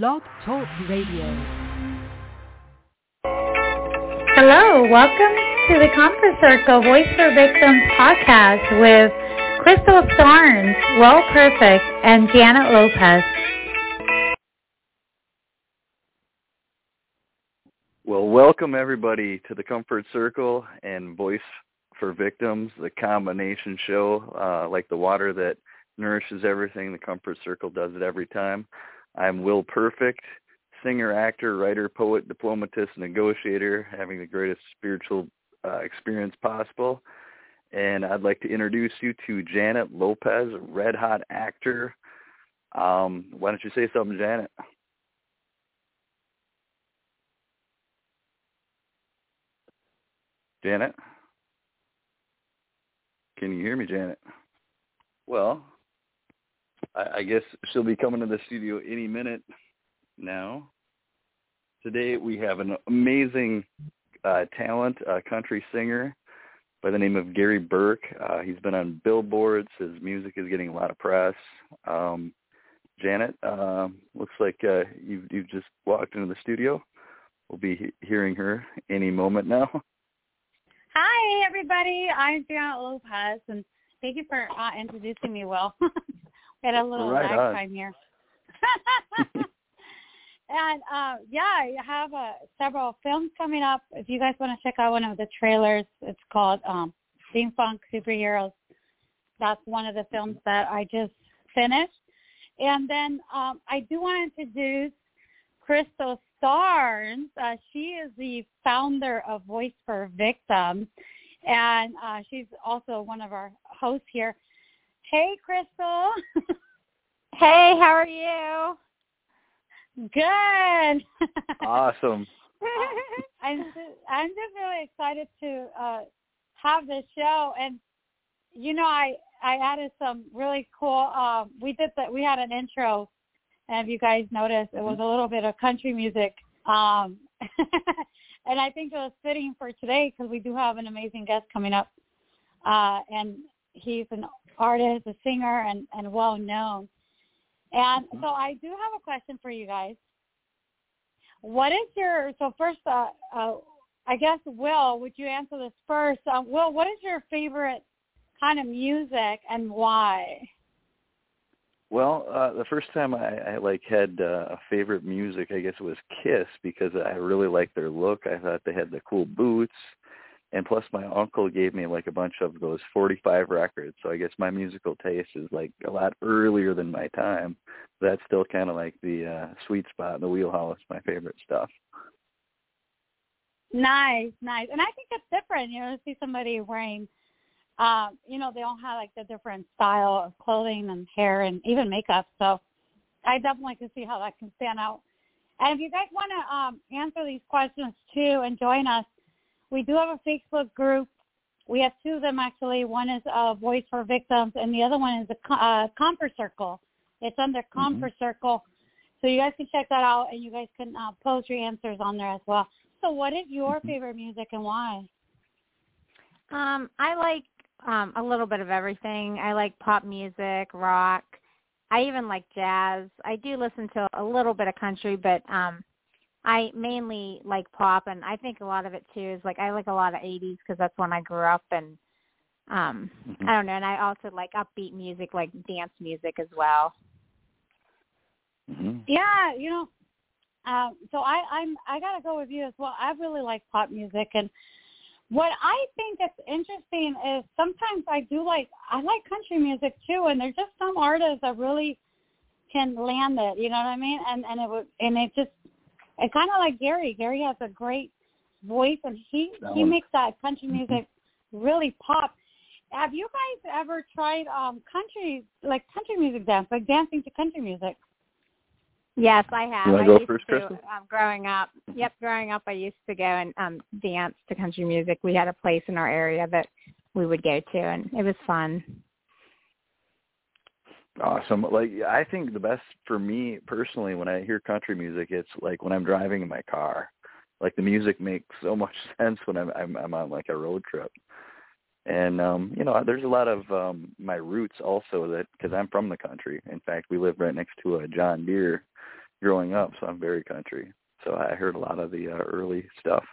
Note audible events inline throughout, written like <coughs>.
Blog Talk Radio. Hello, welcome to the Comfort Circle Voice for Victims podcast with Crystal Starnes, Will Perfect, and Janet Lopez. Well, welcome everybody to the Comfort Circle and Voice for Victims, the combination show, uh, like the water that nourishes everything. The Comfort Circle does it every time. I'm Will Perfect, singer, actor, writer, poet, diplomatist, negotiator, having the greatest spiritual uh, experience possible. And I'd like to introduce you to Janet Lopez, red hot actor. Um, why don't you say something, Janet? Janet? Can you hear me, Janet? Well, I, I guess she'll be coming to the studio any minute now. Today we have an amazing uh, talent, a country singer by the name of Gary Burk. Uh, he's been on billboards. His music is getting a lot of press. Um, Janet, uh, looks like uh, you've, you've just walked into the studio. We'll be he- hearing her any moment now. <laughs> Hi, everybody. I'm Janet Lopez, and thank you for uh, introducing me, Will. <laughs> had a little Right on. time here. <laughs> and uh, yeah, I have uh, several films coming up. If you guys want to check out one of the trailers, it's called um, Funk Superheroes. That's one of the films that I just finished. And then um, I do want to introduce Crystal Starnes. Uh, she is the founder of Voice for Victims, and uh, she's also one of our hosts here. Hey, Crystal. <laughs> Hey, how are you? Good. <laughs> Awesome. I'm just, I'm just really excited to uh, have this show, and you know, I I added some really cool. Um, we did that. We had an intro, and if you guys noticed, it was a little bit of country music. Um, <laughs> and I think it was fitting for today because we do have an amazing guest coming up, uh, and he's an artist, a singer, and and well known. And so I do have a question for you guys. What is your so first? Uh, uh, I guess Will, would you answer this first? Uh, Will, what is your favorite kind of music and why? Well, uh, the first time I, I like had uh, a favorite music, I guess it was Kiss because I really liked their look. I thought they had the cool boots, and plus my uncle gave me like a bunch of those 45 records. So I guess my musical taste is like a lot earlier than my time. That's still kind of like the uh, sweet spot, the wheelhouse, my favorite stuff. Nice, nice. And I think it's different, you know, to see somebody wearing, um, you know, they all have like the different style of clothing and hair and even makeup. So I definitely can see how that can stand out. And if you guys want to um, answer these questions too and join us, we do have a Facebook group. We have two of them actually. One is uh, Voice for Victims, and the other one is the Co- uh, Comfort Circle. It's under Comfort Circle. So you guys can check that out, and you guys can uh, post your answers on there as well. So what is your favorite music and why? Um, I like um a little bit of everything. I like pop music, rock. I even like jazz. I do listen to a little bit of country, but um I mainly like pop and I think a lot of it too is like I like a lot of 80s because that's when I grew up and um Mhm. I don't know and I also like upbeat music like dance music as well. hmm Yeah, you know, um, so I, I'm I gotta go with you as well. I really like pop music, and what I think is interesting is sometimes I do like I like country music too, and there's just some artists that really can land it. You know what I mean? And and it would and it just it kind of like Gary. Gary has a great voice, and he he Talent. makes that country music really pop. Have you guys ever tried um country like country music dance, like dancing to country music? Yes, I have. You wanna I go used first, to, Kristen? Um, growing up. Yep, growing up, I used to go and um dance to country music. We had a place in our area that we would go to, and it was fun. Awesome. Like I think the best for me personally when I hear country music, it's like when I'm driving in my car. Like the music makes so <laughs> much sense when I'm I'm, I'm on like a road trip. And um, you know, there's a lot of um my roots also that because I'm from the country. In fact, we lived right next to a John Deere, growing up, so I'm very country. So I heard a lot of the uh, early stuff.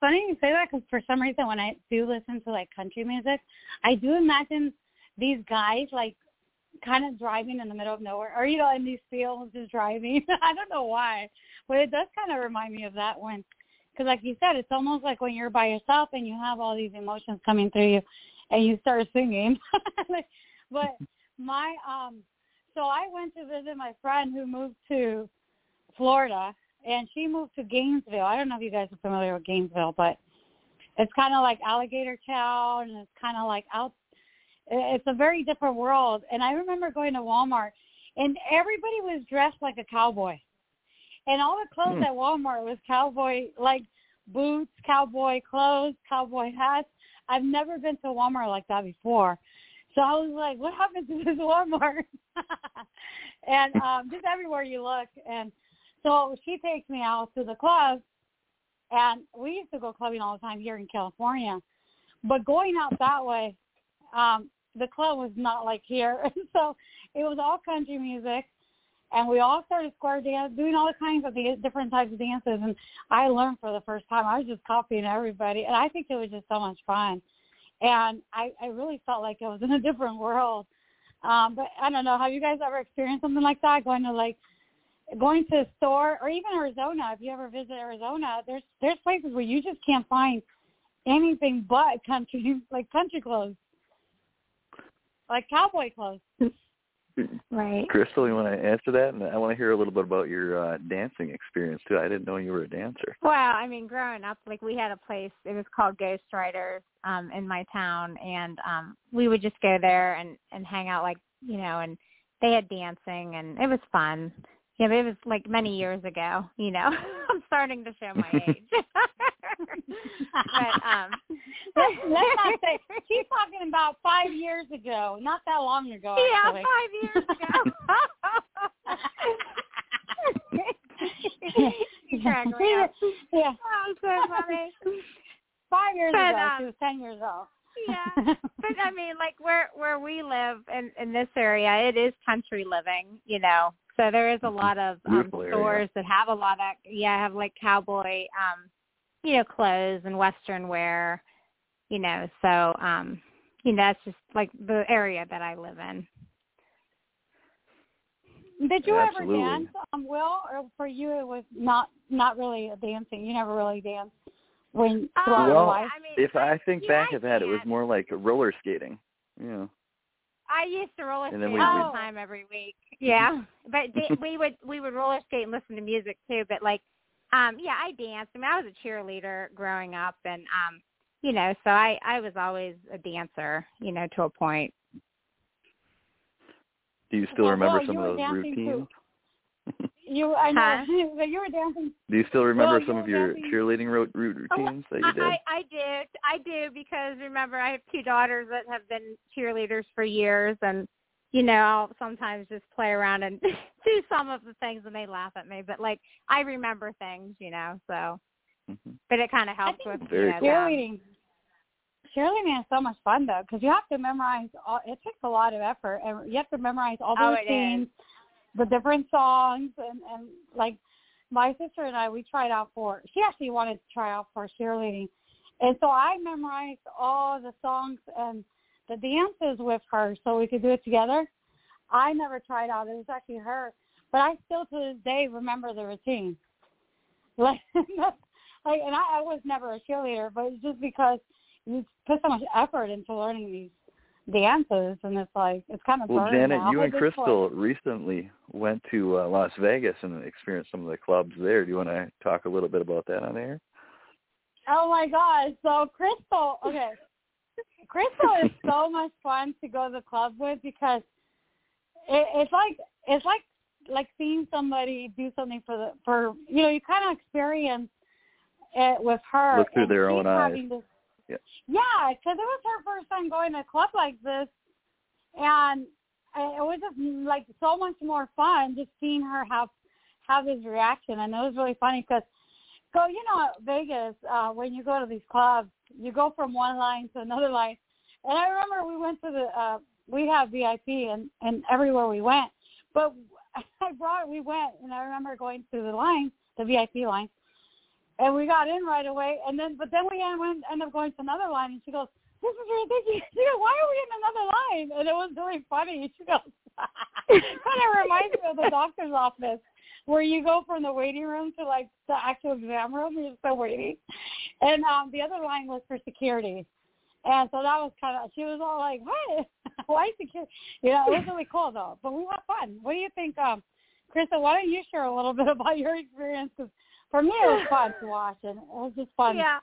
Funny you say that because for some reason when I do listen to like country music, I do imagine these guys like kind of driving in the middle of nowhere, or you know, in these fields just driving. <laughs> I don't know why, but it does kind of remind me of that one. Because like you said, it's almost like when you're by yourself and you have all these emotions coming through you, and you start singing. <laughs> but my um, so I went to visit my friend who moved to Florida, and she moved to Gainesville. I don't know if you guys are familiar with Gainesville, but it's kind of like alligator town, and it's kind of like out it's a very different world. And I remember going to Walmart, and everybody was dressed like a cowboy, and all the clothes Hmm. at Walmart was cowboy like boots, cowboy clothes, cowboy hats. I've never been to Walmart like that before. So I was like, what happened to this <laughs> Walmart? <laughs> and um just everywhere you look and so she takes me out to the club and we used to go clubbing all the time here in California. But going out that way, um, the club was not like here. <laughs> so it was all country music and we all started square dance, doing all kinds of the different types of dances. And I learned for the first time. I was just copying everybody, and I think it was just so much fun. And I, I really felt like I was in a different world. Um, but I don't know. Have you guys ever experienced something like that? Going to like going to a store or even Arizona. If you ever visit Arizona, there's there's places where you just can't find anything but country <laughs> like country clothes, like cowboy clothes. <laughs> Right. Crystal, you want to answer that? And I want to hear a little bit about your uh, dancing experience too. I didn't know you were a dancer. Well, I mean, growing up, like we had a place. It was called Ghost Riders um, in my town, and um, we would just go there and and hang out, like you know, and they had dancing, and it was fun. Yeah, but it was like many years ago. You know, <laughs> I'm starting to show my <laughs> age. <laughs> but um, let's, let's not say she's talking about five years ago, not that long ago. yeah, actually. five years ago. you crack me up. yeah, Oh, so funny. five years But, ago. um, she was ten years old. Yeah. <laughs> but I mean, like where where we live in in this area, it is country living, you know. So there is a lot of um, Beautiful area. stores that have a lot of yeah, have like cowboy, um, you know, clothes and western wear, you know. So um, you know, that's just like the area that I live in. Did you Absolutely. ever dance, um, Will? Or for you, it was not not really a dancing. You never really danced when throughout Well. I mean, If I think yeah, back of that, it was more like roller skating. Yeah. I used to roller And skate then we- all we- the time every week. <laughs> Yeah, but they, we would we would roller skate and listen to music too. But like, um, yeah, I danced. I mean, I was a cheerleader growing up, and um, you know, so I I was always a dancer, you know, to a point. Do you still remember Will, some of those routines? too. Routines? You, I know, Huh? <laughs> but you were dancing. Do you still remember Well, some you of your dancing- cheerleading ro- ru- routines that you did? I I do I do because remember I have two daughters that have been cheerleaders for years, and you know I'll sometimes just play around and <laughs> do some of the things, and they laugh at me. But like I remember things, you know, so Mhm. but it kind of helps with Very you know, cool. Cheerleading. Cheerleading is so much fun though, because you have to memorize. All, it takes a lot of effort, and you have to memorize all those Oh, it routines, the different songs, and and like my sister and I, we tried out for. She actually wanted to try out for cheerleading, and so I memorized all the songs and the dances with her, so we could do it together. I never tried out; it was actually her, but I still to this day remember the routine. Like, <laughs> like, and I, I was never a cheerleader, but it's just because you put so much effort into learning these dances, and it's like it's kind of Well, Janet, you and Crystal recently went to uh, Las Vegas and experienced some of the clubs there. Do you want to talk a little bit about that on air? Oh my gosh! So Crystal, okay, Crystal is so <laughs> much fun to go to the club with because it, it's like it's like like seeing somebody do something for the for you know you kind of experience it with her. Look through their own eyes. This, Yeah. yeah, because it was her first time going to a club like this, and it was just like so much more fun just seeing her have have this reaction, and it was really funny because go you know Vegas uh when you go to these clubs you go from one line to another line and I remember we went to the uh we have VIP and and everywhere we went but <laughs> I brought we went and I remember going to the line, the VIP line, and we got in right away. And then but then we went ended up going to another line, and she goes, "This is ridiculous. <laughs> She goes, Why are we in another line?" And it was really funny. <laughs> She goes, <laughs> kind of reminds me of the doctor's office where you go from the waiting room to like the actual exam room. You're still waiting, and um the other line was for security. And so that was kind of, she was all like, what? Why security? You know, it was really cool though. But we had fun. What do you think, um, Krista, why don't you share a little bit about your experience? Cause for me, it was <laughs> fun to watch and it was just fun. Yeah.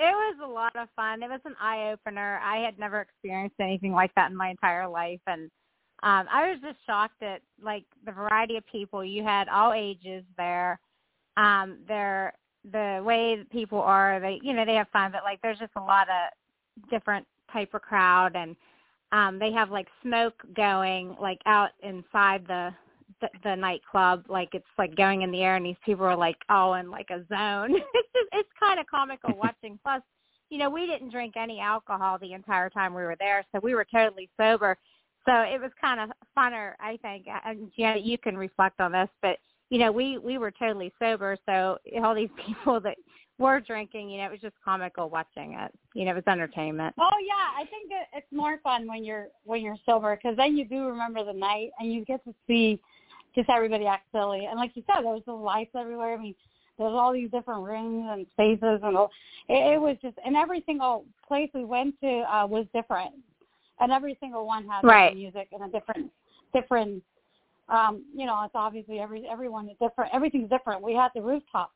It was a lot of fun. It was an eye opener. I had never experienced anything like that in my entire life and um I was just shocked at like the variety of people. You had all ages there. Um there the way that people are, they you know, they have fun, but like there's just a lot of different type of crowd and um they have like smoke going like out inside the the, the nightclub like it's like going in the air and these people are like all in like a zone <laughs> it's just it's kind of comical <laughs> watching plus you know we didn't drink any alcohol the entire time we were there so we were totally sober so it was kind of funner i think and Janet you can reflect on this but you know we we were totally sober so all these <laughs> people that were drinking, you know, it was just comical watching it. You know, it was entertainment. Oh yeah, I think it's more fun when you're when you're sober because then you do remember the night and you get to see just everybody act silly. And like you said, there was the lights everywhere. I mean, there's all these different rooms and spaces and all. It, it was just and every single place we went to uh, was different, and every single one had right. music and a different different. Um, you know, it's obviously every everyone is different. Everything's different. We had the rooftop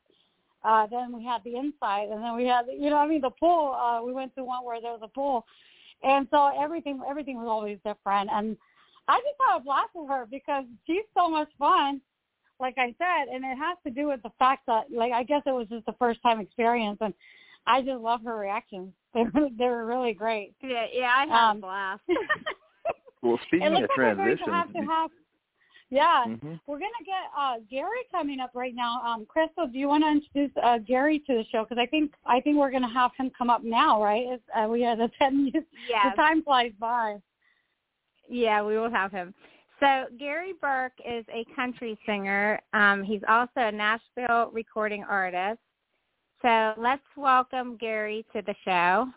uh, then we had the inside, and then we had, you know, I mean, the pool. Uh, we went to one where there was a pool, and so everything, everything was always different. And I just had a blast with her because she's so much fun, like I said, and it has to do with the fact that, like, I guess it was just the first time experience, and I just love her reactions. <laughs> They were, they were really great. Yeah, yeah, I had um, a blast. <laughs> well, speaking of transitions, like have to have yeah, mm-hmm. we're gonna get uh Gary coming up right now. Um, Crystal, do you want to introduce uh, Gary to the show? Because I think I think we're gonna have him come up now, right? It's, uh, we had the ten minutes. Yeah. The time flies by. Yeah, we will have him. So Gary Burk is a country singer. Um, he's also a Nashville recording artist. So let's welcome Gary to the show.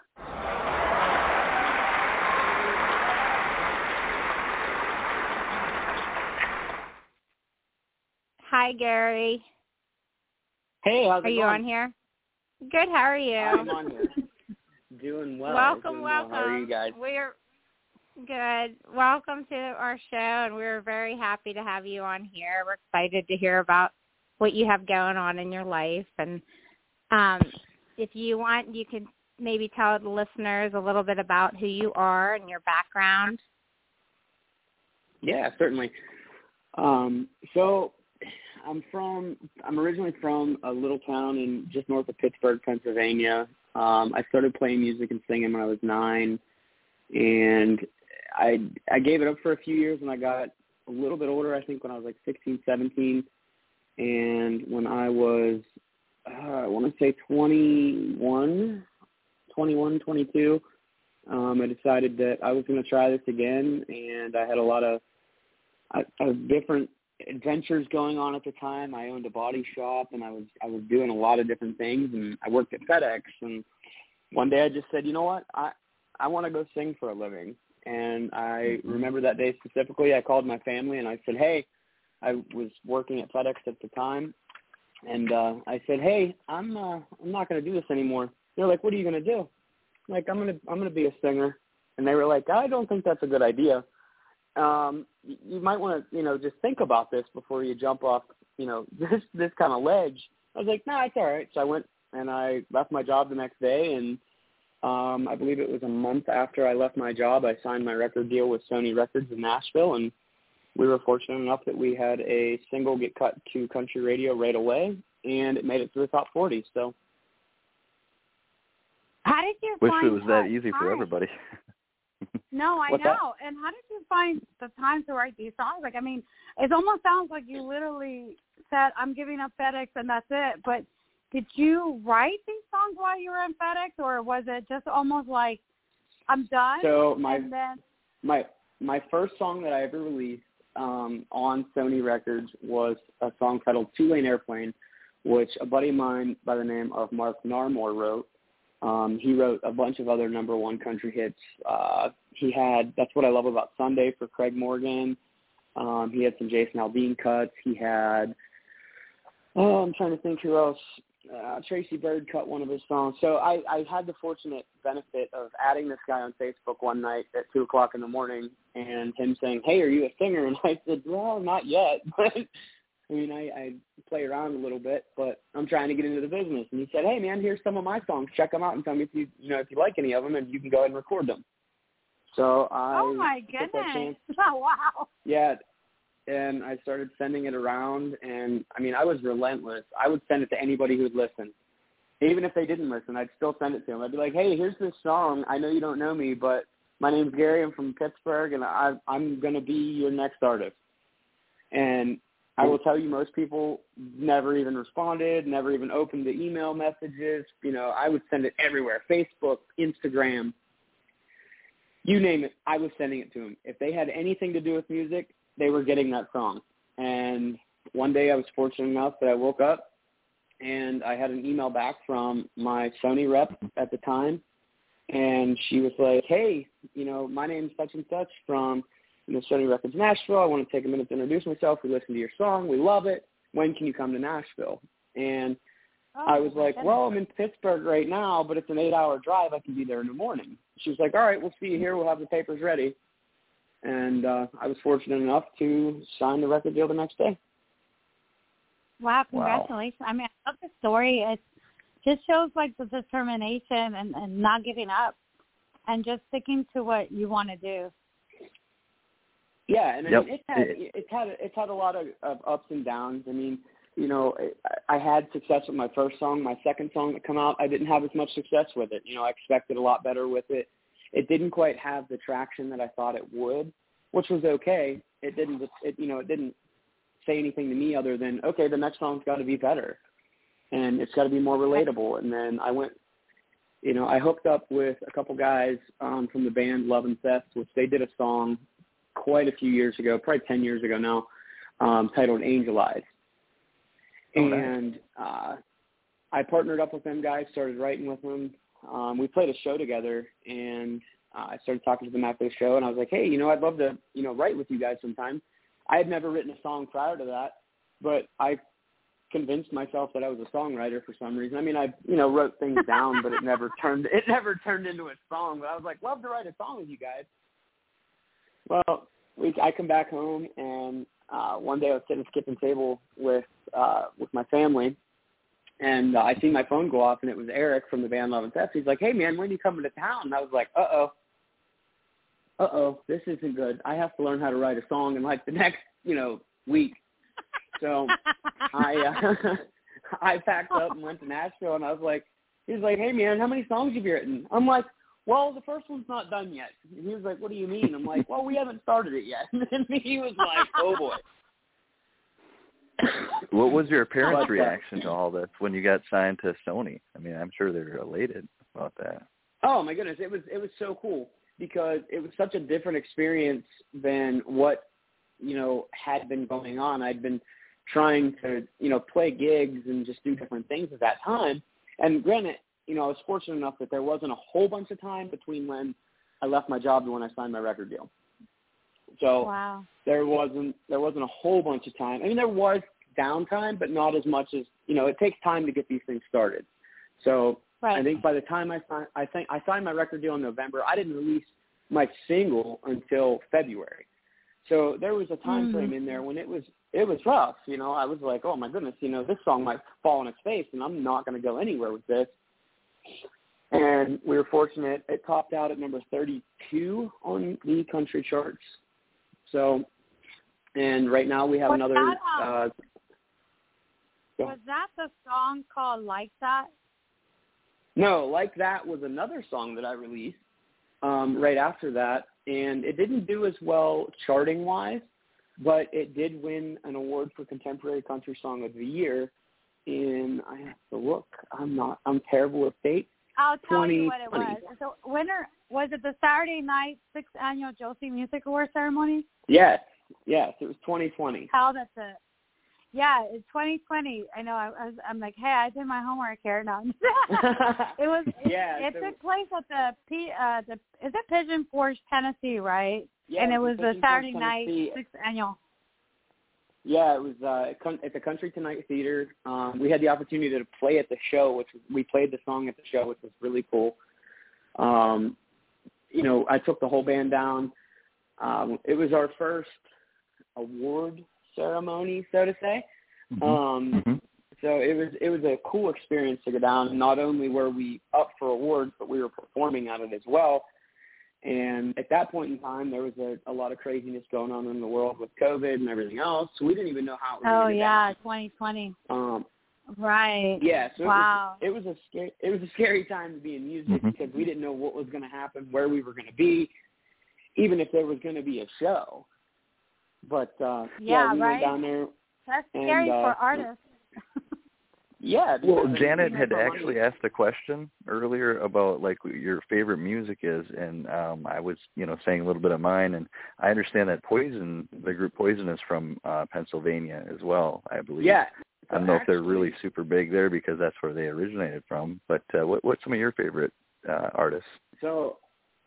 Hi, Gary. Hey, how's it are you going? on here? Good. How are you? I'm on here. Doing well. Welcome, Doing welcome. Well. How are you guys? We're good. Welcome to our show, and we're very happy to have you on here. We're excited to hear about what you have going on in your life, and um, if you want, you can maybe tell the listeners a little bit about who you are and your background. Yeah, certainly. Um, so I'm from I'm originally from a little town in just north of Pittsburgh, Pennsylvania. Um, I started playing music and singing when I was nine, and I I gave it up for a few years when I got a little bit older. I think when I was like 16, 17, and when I was uh, I want to say 21, 21, 22, um, I decided that I was going to try this again, and I had a lot of, of different adventures going on at the time. I owned a body shop and I was I was doing a lot of different things and I worked at FedEx and one day I just said, "You know what? I I want to go sing for a living." And I mm-hmm. remember that day specifically. I called my family and I said, "Hey, I was working at FedEx at the time." And uh I said, "Hey, I'm uh I'm not going to do this anymore." They're like, "What are you going to do?" I'm like, "I'm going to I'm going to be a singer." And they were like, "I don't think that's a good idea." um, you might want to, you know, just think about this before you jump off, you know, <laughs> this this kind of ledge. I was like, no, nah, it's all right. So I went and I left my job the next day, and um, I believe it was a month after I left my job, I signed my record deal with Sony Records in Nashville, and we were fortunate enough that we had a single get cut to country radio right away, and it made it to the top 40. So. How did you Wish find it was that time? easy for everybody. <laughs> No, I What's know. That? And how did you find the time to write these songs? Like, I mean, it almost sounds like you literally said, "I'm giving up FedEx and that's it." But did you write these songs while you were in FedEx, or was it just almost like, "I'm done"? So my then my my first song that I ever released um, on Sony Records was a song titled Two Lane Airplane, which a buddy of mine by the name of Mark Narmore wrote. Um, he wrote a bunch of other number one country hits. Uh, he had That's What I Love About Sunday for Craig Morgan. Um, he had some Jason Aldean cuts. He had, oh, I'm trying to think who else. Uh, Tracy Byrd cut one of his songs. So I, I had the fortunate benefit of adding this guy on Facebook one night at 2 o'clock in the morning and him saying, hey, are you a singer? <laughs> And I said, well, not yet. <laughs> But I mean, I, I play around a little bit, but I'm trying to get into the business. And he said, "Hey, man, here's some of my songs. Check them out and tell me if you, you know, if you like any of them, and you can go ahead and record them." So I oh my took that chance. goodness! <laughs> Oh wow! Yeah, and I started sending it around, and I mean, I was relentless. I would send it to anybody who would listen, even if they didn't listen. I'd still send it to them. I'd be like, "Hey, here's this song. I know you don't know me, but my name's Gary. I'm from Pittsburgh, and I, I'm gonna be your next artist." And I will tell you, most people never even responded, never even opened the email messages. You know, I would send it everywhere: Facebook, Instagram, you name it. I was sending it to them. If they had anything to do with music, they were getting that song. And one day, I was fortunate enough that I woke up and I had an email back from my Sony rep at the time, and she was like, "Hey, you know, my name's such and such from." you know, Sony Records Nashville. I want to take a minute to introduce myself. We listened to your song. We love it. When can you come to Nashville? And Oh, I was like, well, I'm in Pittsburgh right now, but it's an eight-hour drive. I can be there in the morning. She was like, all right, we'll see you here. We'll have the papers ready. And uh, I was fortunate enough to sign the record deal the next day. Wow, Wow. congratulations. I mean, I love the story. It just shows like the determination and, and not giving up and just sticking to what you want to do. Yeah, and I Yep. mean, it's had it's had it's had a lot of, of ups and downs. I mean, you know, I, I had success with my first song. My second song that come out, I didn't have as much success with it. You know, I expected a lot better with it. It didn't quite have the traction that I thought it would, which was okay. It didn't, it you know, it didn't say anything to me other than okay, the next song's got to be better, and it's got to be more relatable. And then I went, you know, I hooked up with a couple guys um, from the band Love and Theft, which they did a song quite a few years ago, probably 10 years ago now, um, titled Angel Eyes. Oh, nice. and uh, I partnered up with them guys, started writing with them. Um, we played a show together, and uh, I started talking to them after the show, and I was like, hey, you know, I'd love to, you know, write with you guys sometime. I had never written a song prior to that, but I convinced myself that I was a songwriter for some reason. I mean, I, you know, wrote things <laughs> down, but it never turned, it never turned into a song. But I was like, love to write a song with you guys. Well, we, I come back home, and uh, one day I was sitting at the kitchen table with uh, with my family, and uh, I see my phone go off, and it was Eric from the band Love and Theft. He's like, "Hey, man, when are you coming to town?" And I was like, "Uh oh, uh oh, this isn't good. I have to learn how to write a song in like the next, you know, week." So I uh, <laughs> I packed up and went to Nashville, and I was like, he's like, "Hey, man, how many songs have you written?" I'm like. Well, the first one's not done yet. And he was like, "What do you mean?" I'm like, "Well, we haven't started it yet." <laughs> And he was like, "Oh boy." What was your parents' reaction to all this when you got signed to Sony? I mean, I'm sure they're elated about that. Oh my goodness, it was it was so cool because it was such a different experience than what you know had been going on. I'd been trying to you know play gigs and just do different things at that time. And granted, you know I was fortunate enough that there wasn't a whole bunch of time between when I left my job and when I signed my record deal. So wow. there wasn't there wasn't a whole bunch of time. I mean, there was downtime, but not as much as you know. It takes time to get these things started. So Right. I think by the time I signed, I think I signed my record deal in November. I didn't release my single until February. So there was a time Mhm. frame in there when it was it was rough. You know, I was like, oh my goodness, you know, this song might fall on its face, and I'm not going to go anywhere with this. And we were fortunate; it topped out at number 32 on the country charts. So, and right now we have Was another. that, um, uh. Was that the song called Like That? No, like that was another song that I released um, right after that, and it didn't do as well charting wise, but it did win an award for Contemporary Country Song of the Year. And I have to look. I'm not. I'm terrible with dates. I'll tell you what it was. So winner was it the Saturday night sixth annual Josie Music Award ceremony? Yes, Yes, it was 2020. How that's a yeah, it's 2020. I know. I, I was. I'm like, hey, I did my homework here. No, <laughs> it was. It, yeah, it so, took place at the P. Uh, the is it Pigeon Forge, Tennessee, right? yeah, and it was Pigeon a Forge, Saturday night sixth annual. Yeah, it was uh, at the Country Tonight Theater. Um, we had the opportunity to play at the show, which we played the song at the show, which was really cool. Um, you know, I took the whole band down. Um, it was our first award ceremony, so to say. Mhm. Um, Mhm. so it was it was a cool experience to go down. Not only were we up for awards, but we were performing at it as well. And at that point in time, there was a, a lot of craziness going on in the world with COVID and everything else. So we didn't even know how it was Oh going to yeah, 2020. Um, Right. yeah. So Wow. it was, it was a scary it was a scary time to be in music Mhm. because we didn't know what was going to happen, where we were going to be, even if there was going to be a show. But uh, Yeah, we right. went down there. That's and, scary uh, for artists. Yeah. Well, Janet had actually asked a question earlier about like what your favorite music is, and um I was, you know, saying a little bit of mine, and I understand that Poison, the group Poison, is from uh Pennsylvania as well, I believe. Yeah. I don't know if they're really super big there because that's where they originated from. But uh, what what's some of your favorite uh, artists? So,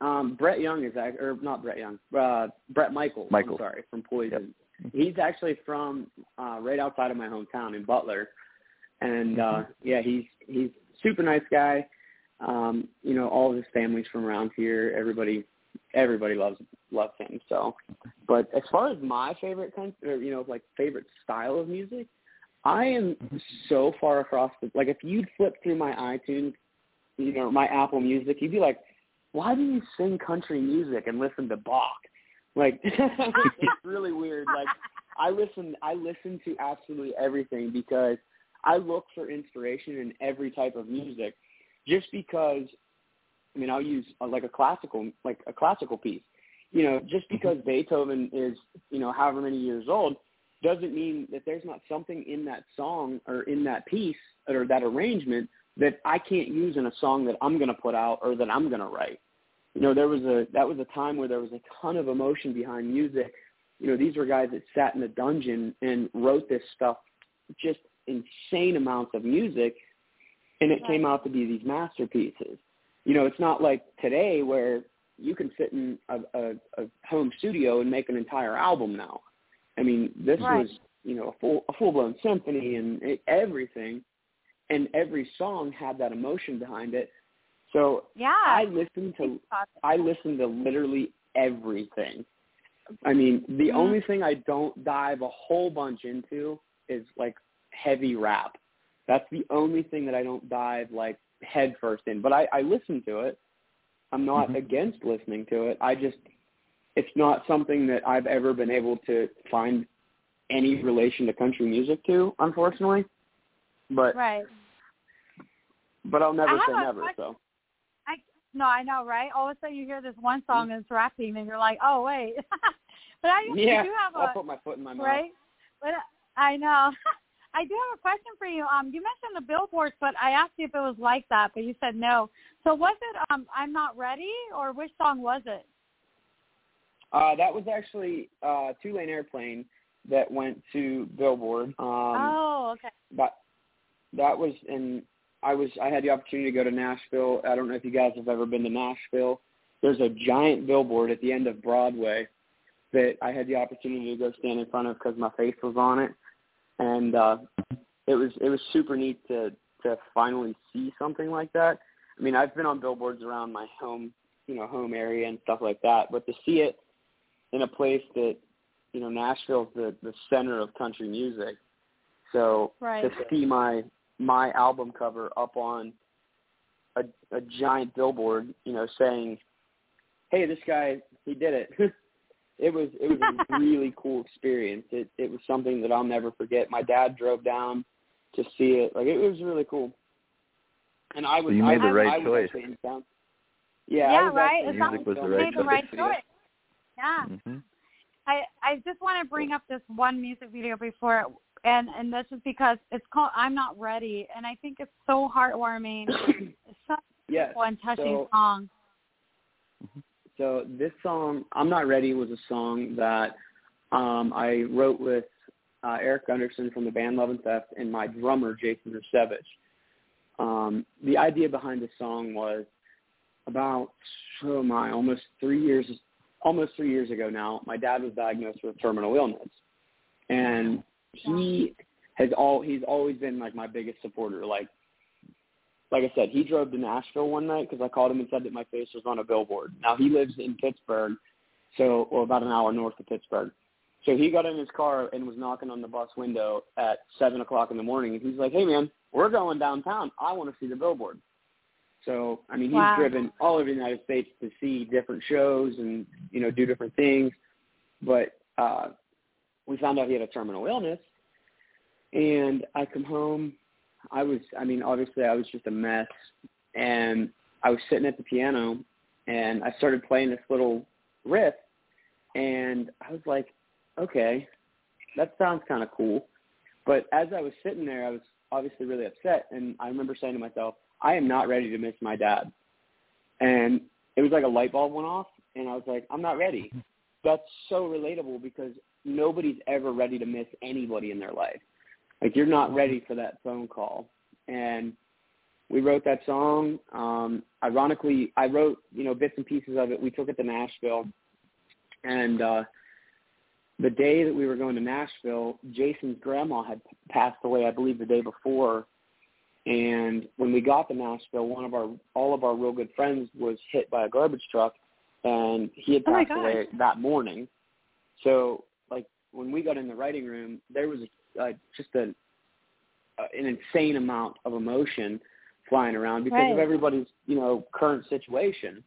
um, Brett Young is act- or not Brett Young, uh, Bret Michaels. Michaels. I'm sorry, from Poison. He's actually from uh, right outside of my hometown in Butler, and uh, yeah, he's he's super nice guy. Um, you know, all of his family's from around here. Everybody, everybody loves loves him. So, but as far as my favorite kind, or you know, like favorite style of music, I am so far across the like. If you'd flip through my iTunes, you know, my Apple Music, you'd be like, why do you sing country music and listen to Bach? Like <laughs> it's really weird. Like I listen I listen to absolutely everything because I look for inspiration in every type of music just because I mean I'll use uh, like a classical like a classical piece. You know, just because Beethoven is, you know, however many years old doesn't mean that there's not something in that song or in that piece or that arrangement that I can't use in a song that I'm going to put out or that I'm going to write. You know, there was a that was a time where there was a ton of emotion behind music. You know, these were guys that sat in a dungeon and wrote this stuff, just insane amounts of music, and it came out to be these masterpieces. You know, it's not like today where you can sit in a, a, a home studio and make an entire album now. I mean, this Right. was you know a full a full blown symphony and it, everything, and every song had that emotion behind it. So Yeah. I listen to I listen to literally everything. I mean, the Mhm. only thing I don't dive a whole bunch into is like heavy rap. That's the only thing that I don't dive like head first in. But I, I listen to it. I'm not Mhm. against listening to it. I just it's not something that I've ever been able to find any relation to country music to, unfortunately. But right. but I'll never I say never. question. So I No, I know, right? All of a sudden you hear this one song that's rapping, and you're like, oh wait. <laughs> but I yeah, do have I'll a put my foot in my mouth. right. But I know. <laughs> I do have a question for you. Um, you mentioned the billboards, but I asked you if it was like that, but you said no. So was it um I'm not ready or which song was it? Uh, that was actually uh, Two Lane Airplane that went to Billboard. Um, oh, okay. That that was in. I was. I had the opportunity to go to Nashville. I don't know if you guys have ever been to Nashville. There's a giant billboard at the end of Broadway that I had the opportunity to go stand in front of because my face was on it, and uh, it was it was super neat to to finally see something like that. I mean, I've been on billboards around my home, you know, home area and stuff like that, but to see it in a place that, you know, Nashville's the the center of country music. So Right. to see my my album cover up on a a giant billboard, you know, saying, "Hey, this guy, he did it." <laughs> it was it was a <laughs> really cool experience. It it was something that I'll never forget. My dad drove down to see it. Like it was really cool. And I was you I made the right I was choice. actually. Yeah, I yeah, was right. actually It sounds Music was like the you right made the choice. right Yeah. choice. Yeah. hmm I I just want to bring up this one music video before, and and that's just because it's called "I'm Not Ready," and I think it's so heartwarming. <coughs> it's such a yes. beautiful and touching So- song. So this song, "I'm Not Ready," was a song that um, I wrote with uh, Eric Gunderson from the band Love and Theft and my drummer Jason Rusevich. Um, the idea behind the song was about oh my almost three years almost three years ago now. My dad was diagnosed with terminal illness, and he has all he's always been like my biggest supporter. Like like I said, he drove to Nashville one night because I called him and said that my face was on a billboard. Now he lives in Pittsburgh, so or about an hour north of Pittsburgh. So he got in his car and was knocking on the bus window at seven o'clock in the morning, and he's like, "Hey man, we're going downtown. I want to see the billboard." So I mean, he's Wow. driven all over the United States to see different shows and you know do different things. But uh, we found out he had a terminal illness, and I come home. I was, I mean, obviously I was just a mess, and I was sitting at the piano, and I started playing this little riff, and I was like, okay, that sounds kind of cool. But as I was sitting there, I was obviously really upset, and I remember saying to myself, I am not ready to miss my dad. And it was like a light bulb went off, and I was like, I'm not ready. Mm-hmm. That's so relatable because nobody's ever ready to miss anybody in their life. Like you're not ready for that phone call. And we wrote that song. Um, ironically, I wrote, you know, bits and pieces of it. We took it to Nashville. And uh the day that we were going to Nashville, Jason's grandma had passed away, I believe the day before. And when we got to Nashville, one of our all of our real good friends was hit by a garbage truck and he had Oh passed away that morning. So like when we got in the writing room, there was uh, just a, uh, an insane amount of emotion flying around because of everybody's you know current situation.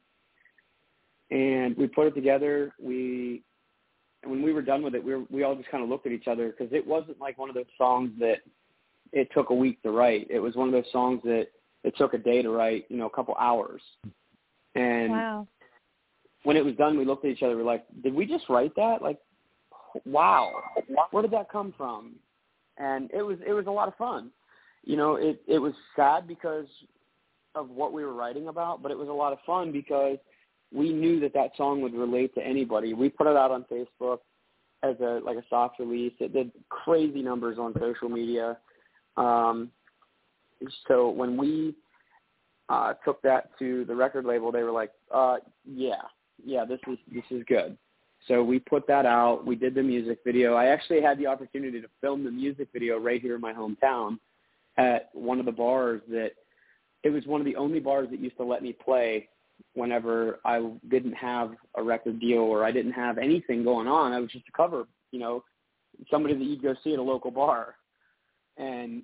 And we put it together. We and when we were done with it, we were, we all just kind of looked at each other because it wasn't like one of those songs that it took a week to write. It was one of those songs that it took a day to write, you know, a couple hours. And Wow. when it was done, we looked at each other. We're like, "Did we just write that? Like, wow, where did that come from?" And it was it was a lot of fun. You know, it it was sad because of what we were writing about, but it was a lot of fun because we knew that that song would relate to anybody. We put it out on Facebook as a like a soft release. It did crazy numbers on social media. Um, so when we uh, took that to the record label, they were like, uh, "Yeah, yeah, this is this is good." So we put that out. We did the music video. I actually had the opportunity to film the music video right here in my hometown at one of the bars that it was one of the only bars that used to let me play whenever I didn't have a record deal or I didn't have anything going on. I was just a cover, you know, somebody that you'd go see at a local bar. And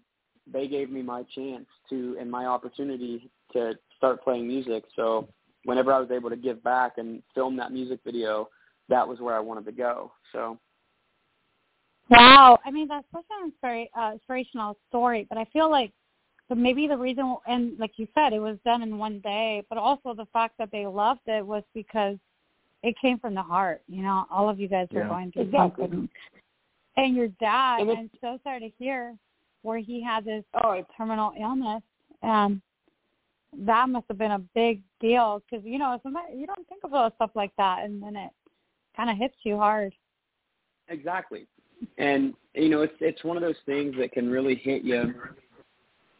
they gave me my chance to and my opportunity to start playing music. So whenever I was able to give back and film that music video, that was where I wanted to go. So Wow. I mean, that's such an inspira- uh, inspirational story, but I feel like but maybe the reason, and like you said, it was done in one day, but also the fact that they loved it was because it came from the heart. You know, all of you guys were Yeah. going through Exactly. something. And your dad, And I'm so sorry to hear where he had this oh, it's terminal illness. And that must have been a big deal because, you know, sometimes you don't think about stuff like that, and then it kind of hits you hard. Exactly. And you know, it's it's one of those things that can really hit you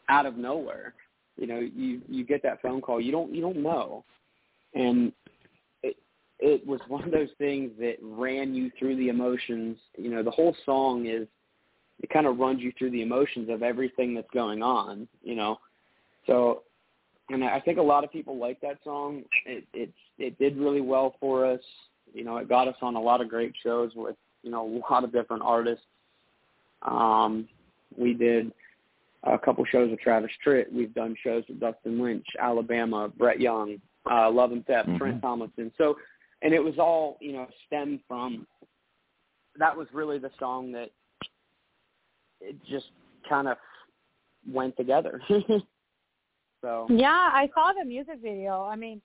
out of nowhere. You know, you you get that phone call, you don't you don't know. And it it was one of those things that ran you through the emotions. You know, the whole song is it kind of runs you through the emotions of everything that's going on, you know. So and I think a lot of people like that song. It it's it did really well for us. You know, it got us on a lot of great shows with you know <laughs> a lot of different artists. Um, we did a couple shows with Travis Tritt. We've done shows with Dustin Lynch, Alabama, Brett Young, uh, Love and Theft, Mhm. Trent Tomlinson. So, and it was all you know stemmed from. That was really the song that it just kind of went together. <laughs> so Yeah, I saw the music video. I mean,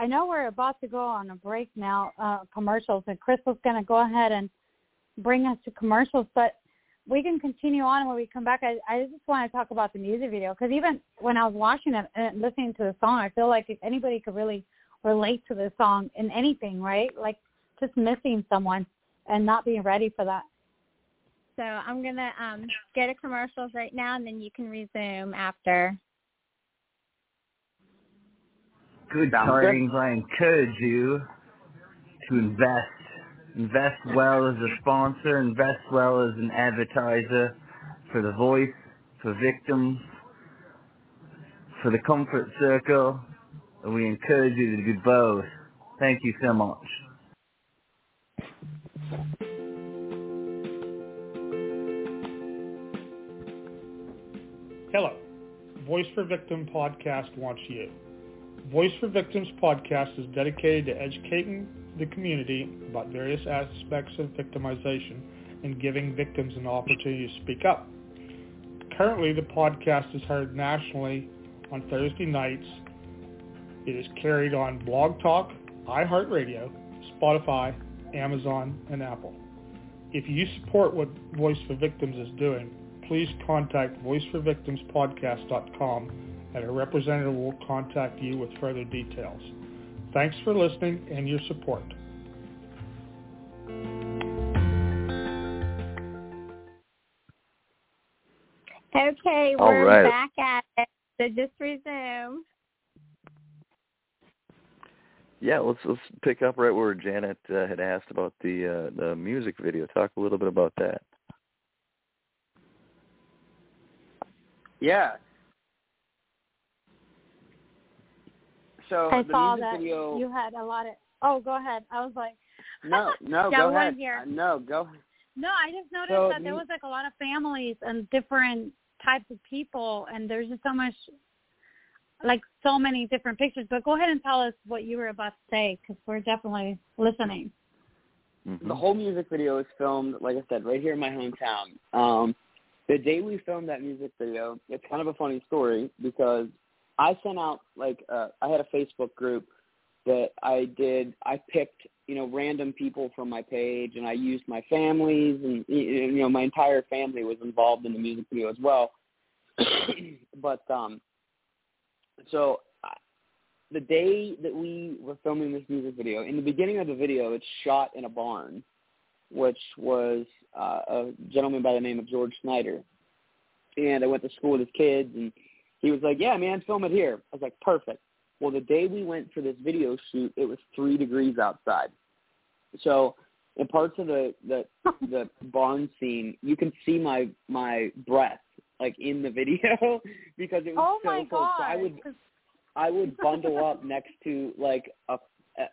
I know we're about to go on a break now, uh, commercials, and Crystal's going to go ahead and bring us to commercials, but we can continue on when we come back. I, I just want to talk about the music video because even when I was watching it and listening to the song, I feel like if anybody could really relate to the song in anything, right? Like just missing someone. and not being ready for that. So I'm gonna um, go to commercials right now, and then you can resume after. Good tidings. I encourage you to invest. Invest well as a sponsor. Invest well as an advertiser for the voice, for victims, for the comfort circle. And we encourage you to do both. Thank you so much. Hello. Voice for Victim podcast wants you. Voice for Victims podcast is dedicated to educating the community about various aspects of victimization and giving victims an opportunity to speak up. Currently, the podcast is heard nationally on Thursday nights. It is carried on Blog Talk, iHeartRadio, Spotify, Amazon, and Apple. If you support what Voice for Victims is doing, please contact voiceforvictimspodcast.com and a representative will contact you with further details. Thanks for listening and your support. Okay, we're right. back at it. So just resume. Yeah, let's let's pick up right where Janet uh, had asked about the uh, the music video. Talk a little bit about that. Yeah. So I the saw music that video. you had a lot of. Oh, go ahead. I was like, <laughs> No, no, Yeah, go ahead. hear. Uh, No, go. no, I just noticed So that there was like a lot of families and different types of people, and there's just so much, like so many different pictures. But go ahead and tell us what you were about to say, because we're definitely listening. Mhm. The whole music video is filmed, like I said, right here in my hometown. Um, the day we filmed that music video, it's kind of a funny story because I sent out like uh, I had a Facebook group that I did. I picked you know random people from my page, and I used my families, and you know my entire family was involved in the music video as well. <clears throat> but um, so the day that we were filming this music video, in the beginning of the video, it's shot in a barn, which was uh, a gentleman by the name of George Snyder. And I went to school with his kids, and he was like, "Yeah, man, film it here." I was like, "Perfect." Well, the day we went for this video shoot, it was three degrees outside. So, in parts of the the <laughs> the barn scene, you can see my my breath like in the video <laughs> because it was Oh so cold. god! So I would I would <laughs> bundle up next to like a,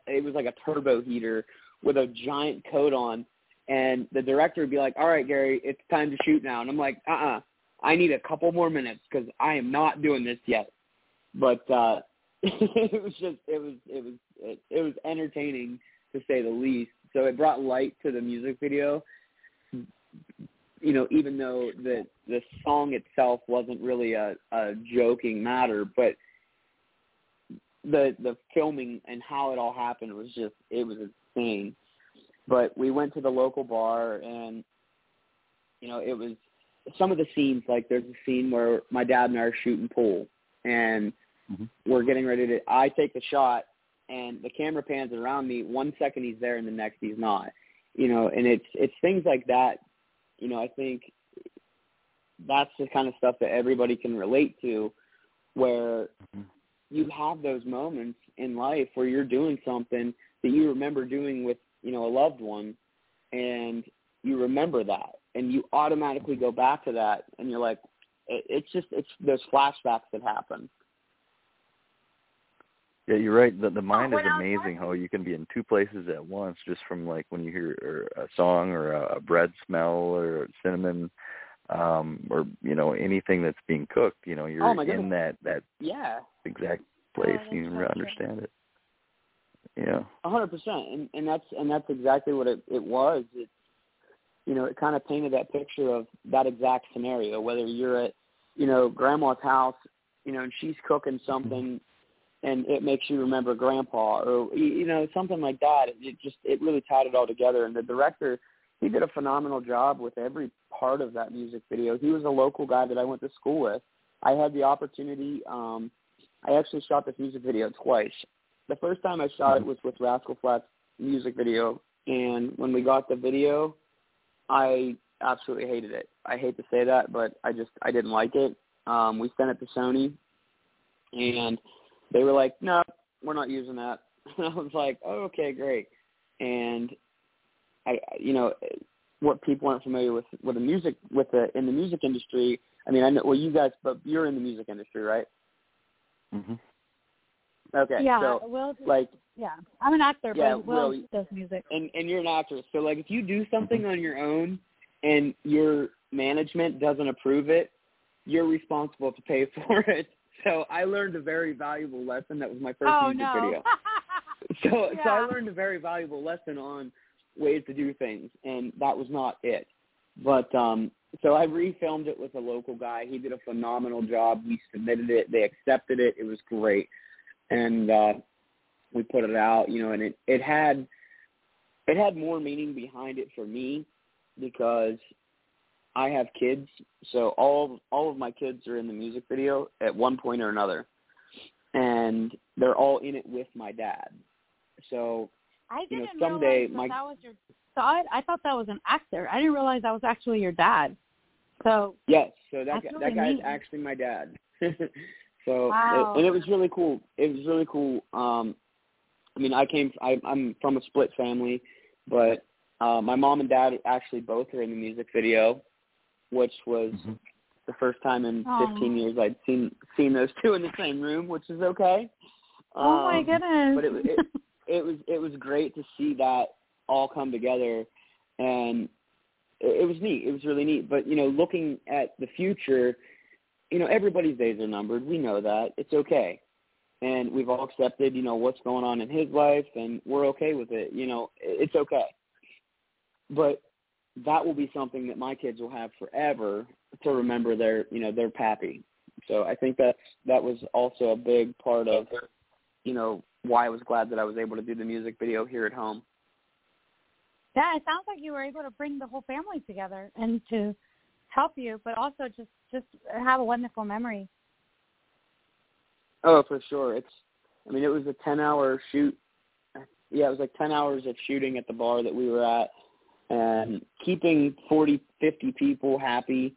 it was like a turbo heater with a giant coat on and the director would be like, "All right, Gary, it's time to shoot now." And I'm like, "Uh-uh. I need a couple more minutes cuz I am not doing this yet." But uh <laughs> it was just it was it was it, it was entertaining to say the least. So it brought light to the music video. You know, even though the the song itself wasn't really a a joking matter, but the the filming and how it all happened was just it was insane. But we went to the local bar and you know, it was some of the scenes like there's a scene where my dad and I are shooting pool and Mhm. we're getting ready to I take the shot and the camera pans around me, one second he's there and the next he's not. You know, and it's it's things like that, you know, I think that's the kind of stuff that everybody can relate to where Mhm. you have those moments in life where you're doing something that you remember doing with you know a loved one and you remember that and you automatically go back to that and you're like it, it's just it's those flashbacks that happen Yeah, you're right. The the mind is amazing how you can be in two places at once just from like when you hear or a song or a, a bread smell or cinnamon um or you know anything that's being cooked, you know, you're Oh, in that that yeah exact place that's and you so understand it. Yeah. a hundred percent and and that's and that's exactly what it it was it you know it kind of painted that picture of that exact scenario whether you're at you know grandma's house you know and she's cooking something and it makes you remember grandpa or you know something like that. It just it really tied it all together. And the director he did a phenomenal job with every part of that music video. He was a local guy that i went to school with. I had the opportunity um i actually shot this music video twice. The first time I shot it was with Rascal Flatts music video. And when we got the video, I absolutely hated it. I hate to say that, but I just I didn't like it. Um, we sent it to Sony, and they were like, "No, we're not using that." <laughs> And I was like, "Oh, okay, great." And I, you know, what people aren't familiar with with the music with the in the music industry. I mean, I know well you guys, but you're in the music industry, right? Mhm. Okay. Yeah, So Will. like, Yeah, I'm an actor, Yeah, but Will Will- does music. and and you're an actress, so like if you do something on your own and your management doesn't approve it, you're responsible to pay <laughs> for it. So I learned a very valuable lesson. That was my first oh music no. video. <laughs> So so I learned a very valuable lesson on ways to do things, and that was not it. But um, so I refilmed it with a local guy. He did a phenomenal job. We submitted it. They accepted it. It was great, and uh, we put it out. You know, and it it had it had more meaning behind it for me because I have kids. So all all of my kids are in the music video at one point or another, and they're all in it with my dad. So I you know, didn't someday my- that was your thought. I thought that was an actor. I didn't realize that was actually your dad. So Yes, so that guy, really that guy's neat. actually my dad. <laughs> so Wow. it, and it was really cool. It was really cool. Um, I mean, I came. I, I'm from a split family, but uh, my mom and dad actually both are in the music video, which was Mhm. the first time in Aw. 15 years I'd seen seen those two in the same room, which is okay. oh my Um, goodness. but it, it it was it was great to see that all come together, and it, it was neat. It was really neat. But you know, looking at the future, you know, everybody's days are numbered. We know that. It's okay, and we've all accepted, you know, what's going on in his life, and we're okay with it. You know, it's okay. But that will be something that my kids will have forever to remember their, you know, their pappy. So I think that's that was also a big part of, you know, why I was glad that I was able to do the music video here at home. yeah, it sounds like you were able to bring the whole family together and to help you, but also just just have a wonderful memory. Oh, for sure. It's I mean, it was a 10-hour shoot. Yeah, it was like 10 hours of shooting at the bar that we were at and keeping 40, 50 people happy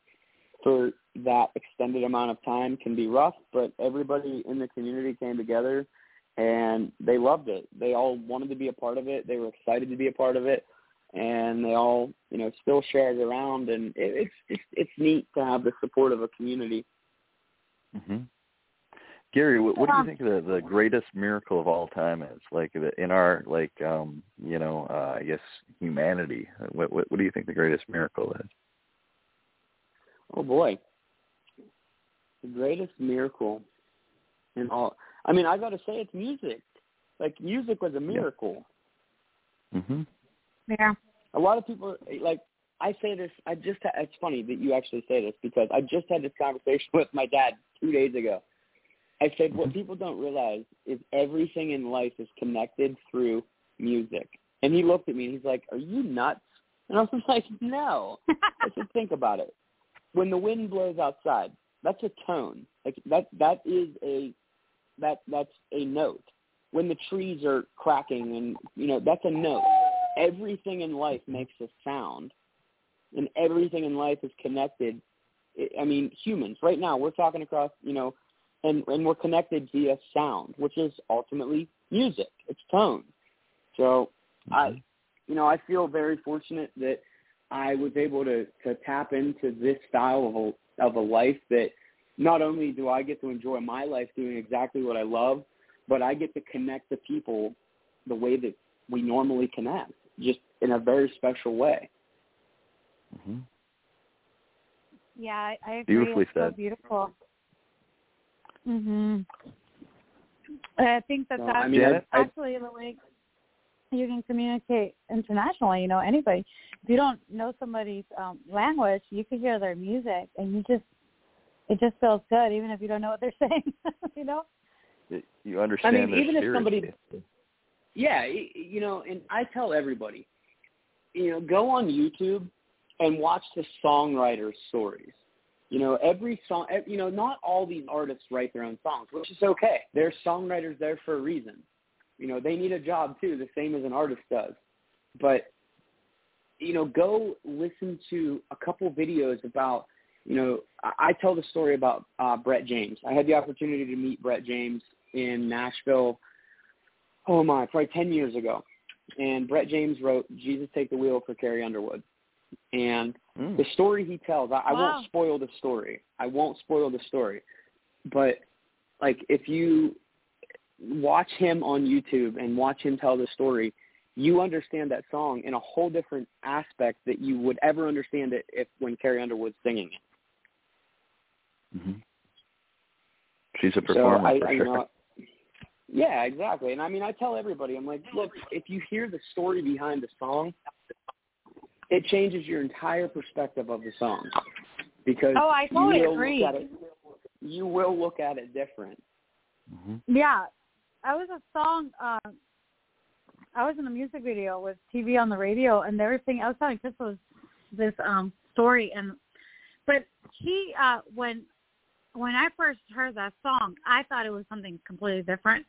for that extended amount of time can be rough, but everybody in the community came together and they loved it. They all wanted to be a part of it. They were excited to be a part of it, and they all, you know, still share it around. And it, it's it's it's neat to have the support of a community. hmm Gary, what, what do you think the the greatest miracle of all time is? Like the- in our like um you know uh, I guess humanity. What, what what do you think the greatest miracle is? Oh boy, the greatest miracle in all. I mean, I got to say, it's music. Like music was a miracle. hmm Yeah. a lot of people like I say this. I just it's funny that you actually say this because I just had this conversation <laughs> with my dad two days ago. I said what mm-hmm. people don't realize is everything in life is connected through music. And he looked at me and he's like, "Are you nuts?" And I was <laughs> like, "No." I said, <laughs> "Think about it. When the wind blows outside, that's a tone. Like that that is a that that's a note. When the trees are cracking and you know that's a note. Everything in life makes a sound, and everything in life is connected. I- mean, humans. Right now, we're talking across, you know, and and we're connected via sound, which is ultimately music. It's tone. So I, mm-hmm. you know, I feel very fortunate that I was able to to tap into this style of a of a life that not only do I get to enjoy my life doing exactly what I love, but I get to connect the people the way that we normally connect, just in a very special way. hmm Yeah, I, I agree. Beautifully it's so said. beautiful. Mhm. I think that So, that's I mean, Janet? I, I, actually the way you can communicate internationally. You know, anybody. If you don't know somebody's um, language, you can hear their music, and you just it just feels good, even if you don't know what they're <laughs> saying. you know. It- You understand I mean, their even if spirit, somebody- basically. Yeah, you know, and I tell everybody, you know, go on YouTube and watch the songwriters' stories. You know, every song, you know, not all these artists write their own songs, which is okay. There's songwriters there for a reason. You know, they need a job too, the same as an artist does. but you know, go listen to a couple videos about you know, I, I tell the story about uh, Brett James. I had the opportunity to meet Brett James in Nashville. Oh my, probably ten years ago, and Brett James wrote "Jesus Take the Wheel" for Carrie Underwood. And mm. the story he tells, I, I wow. won't spoil the story. I won't spoil the story, but like if you watch him on YouTube and watch him tell the story, you understand that song in a whole different aspect that you would ever understand it if when Carrie Underwood's singing it. Mm-hmm. She's a performer so I, for I, sure. You know, yeah, exactly. And I mean, I tell everybody, I'm like, look, if you hear the story behind the song, it changes your entire perspective of the song because oh, I totally you will agree. Look at it, you will look at it different. Mm-hmm. Yeah, I was a song. Uh, I was in a music video with TV on the radio, and everything. I was telling Chris was this um story, and but he uh when when I first heard that song, I thought it was something completely different.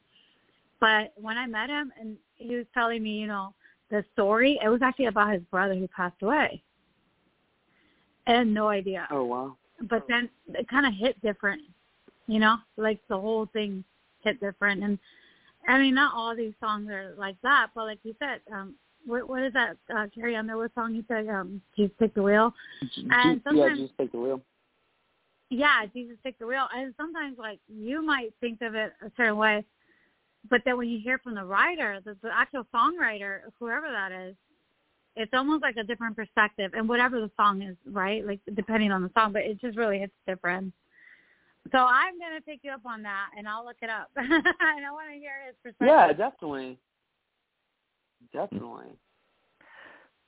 But when I met him, and he was telling me, you know, the story, it was actually about his brother who passed away. I had no idea. Oh wow! But then it kind of hit different, you know, like the whole thing hit different. And I mean, not all these songs are like that, but like you said, um, what what is that uh, Carrie Underwood song you said? Um, Jesus take the wheel. And yeah, Jesus take the wheel. Yeah, Jesus take the wheel. And sometimes, like you might think of it a certain way, but then when you hear from the writer, the, the actual songwriter, whoever that is, it's almost like a different perspective. And whatever the song is, right? Like depending on the song, but it just really hits different. So I'm gonna pick you up on that, and I'll look it up, <laughs> and I want to hear his perspective. Yeah, definitely, definitely.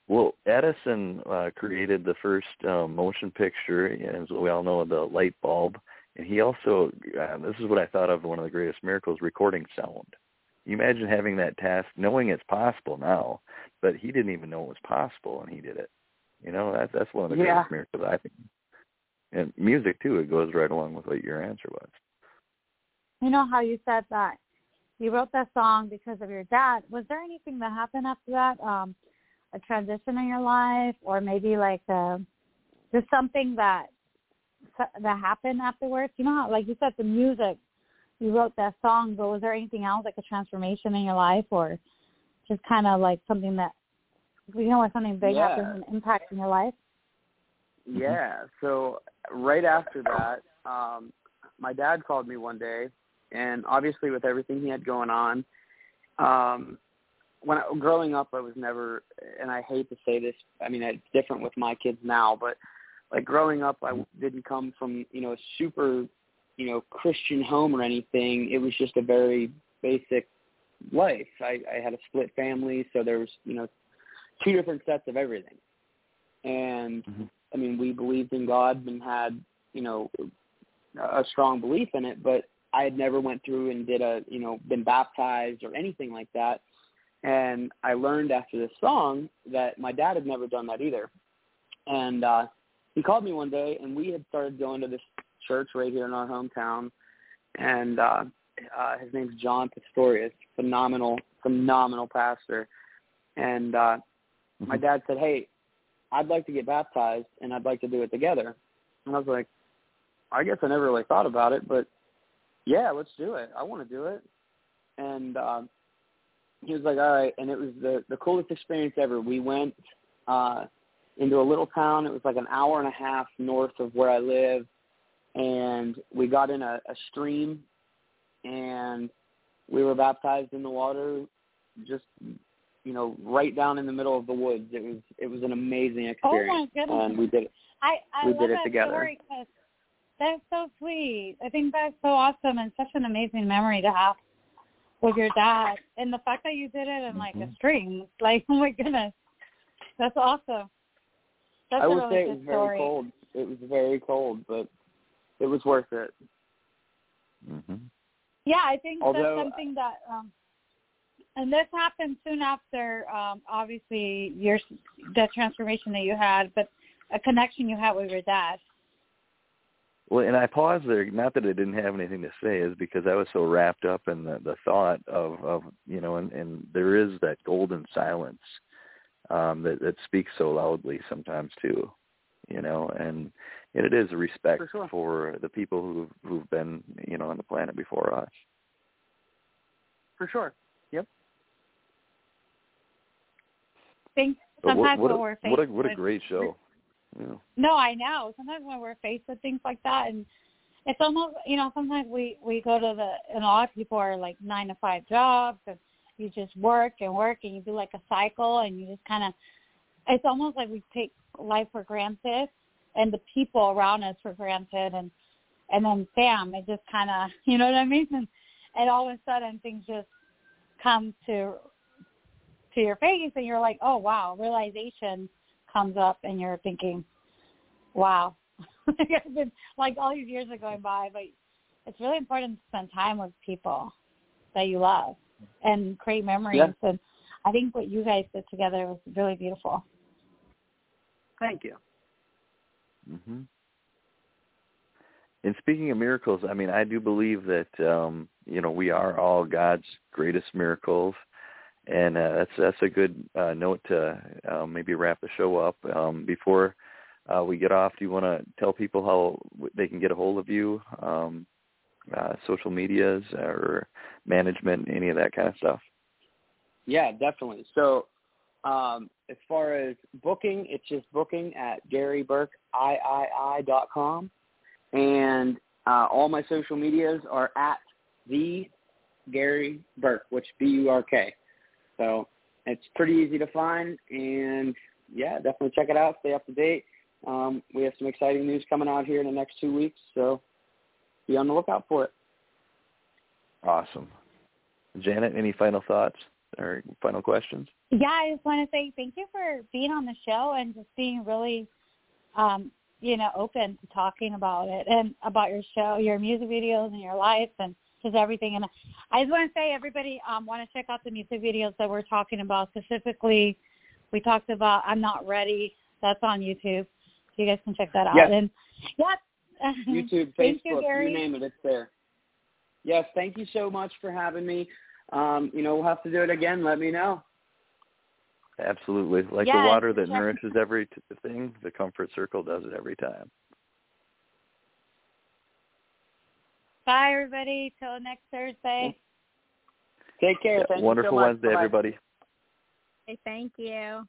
Well, Edison uh, created the first uh, motion picture, as we all know, the light bulb, and he also, uh, this is what I thought of one of the greatest miracles, recording sound. You imagine having that task, knowing it's possible now, but he didn't even know it was possible, and he did it. You know, that's that's one of the Yeah. greatest miracles I think. And music too, it goes right along with what your answer was. You know how you said that you wrote that song because of your dad. Was there anything that happened after that? Um, a transition in your life, or maybe like uh, just something that that happened afterwards? You know, how, like you said, the music. You wrote that song, but was there anything else, like a transformation in your life, or just kind of like something that you know, when something big Yeah. happens and impacts in your life? Yeah. So right after that, um, my dad called me one day, and obviously with everything he had going on, um, when I, growing up, I was never, and I hate to say this. I mean, it's different with my kids now, but like growing up, I didn't come from you know a super, you know, Christian home or anything. It was just a very basic life. I, I had a split family, so there was you know two different sets of everything, and Mhm. I mean, we believed in God and had, you know, a strong belief in it, but I had never went through and did a, you know, been baptized or anything like that. And I learned after this song that my dad had never done that either. And uh he called me one day and we had started going to this church right here in our hometown and uh uh his name's John Pistorius, phenomenal phenomenal pastor. And uh my dad said, "Hey, I'd like to get baptized and I'd like to do it together. And I was like, I guess I never really thought about it, but yeah, let's do it. I want to do it. And um he was like, All right and it was the the coolest experience ever. We went uh into a little town. It was like an hour and a half north of where I live and we got in a, a stream and we were baptized in the water just you know, right down in the middle of the woods. It was it was an amazing experience, Oh my goodness. and we did it. I I We love did it that together. story that's so sweet. I think that's so awesome and such an amazing memory to have with your dad. And the fact that you did it in like a Mm-hmm. string, like <laughs> oh my goodness, that's awesome. That's I a would really say it was very story. cold. It was very cold, but it was worth it. hmm Yeah, I think Although- that's something that um and this happened soon after um obviously your the transformation that you had, but a connection you had with your dad. Well, and I paused there, not that I didn't have anything to say, is because I was so wrapped up in the, the thought of, of you know, and, and there is that golden silence um, that that speaks so loudly sometimes too, you know, and and it is a respect For sure. for the people who who've been you know on the planet before us. For sure. Yep. think sometimes what, what, when a, we're faced what a what a with- great show. Yeah. No, I know. Sometimes when we're faced with things like that, and it's almost you know sometimes we we go to the and a lot of people are like nine to five jobs and you just work and work and you do like a cycle and you just kind of it's almost like we take life for granted and the people around us for granted and and then bam it just kind of <laughs> you know what I mean? And and all of a sudden things just come to to your face and you're like oh wow realization comes up and you're thinking, wow, <laughs> been like all these years are going by, but it's really important to spend time with people that you love and create memories. Yeah. And I think what you guys did together was really beautiful. Thank you. hmm And speaking of miracles, I mean, I do believe that um, you know we are all God's greatest miracles, and uh, that's that's a good uh, note to uh, maybe wrap the show up. Um, before uh, we get off, do you want to tell people how they can get a hold of you, um, uh, social medias or management, any of that kind of stuff? Yeah, definitely. So um, as far as booking, it's just booking at GaryBurkIII.com. And uh, all my social medias are at the Gary Burk, which B-U-R-K. So it's pretty easy to find. And, yeah, definitely check it out. Stay up to date. Um, we have some exciting news coming out here in the next two weeks, so be on the lookout for it. Awesome. Janet, any final thoughts or final questions? Yeah, I just want to say thank you for being on the show and just being really, um, you know, open to talking about it and about your show, your music videos, and your life, and just everything. And I just want to say, everybody, um, want to check out the music videos that we're talking about. Specifically, we talked about "I'm Not Ready." That's on YouTube. You guys can check that out. Yes. And yeah, <laughs> YouTube, Thank Facebook, you, Gary. name it, it's there. Yes, thank you so much for having me. Um, you know, we'll have to do it again. Let me know. Absolutely. Like Yeah, the water that check- nourishes every t- thing, the comfort circle does it every time. Bye, everybody. Till next Thursday. Take care. Yeah, Thank Wonderful you so much. Wednesday, Bye-bye. everybody. Okay, thank you.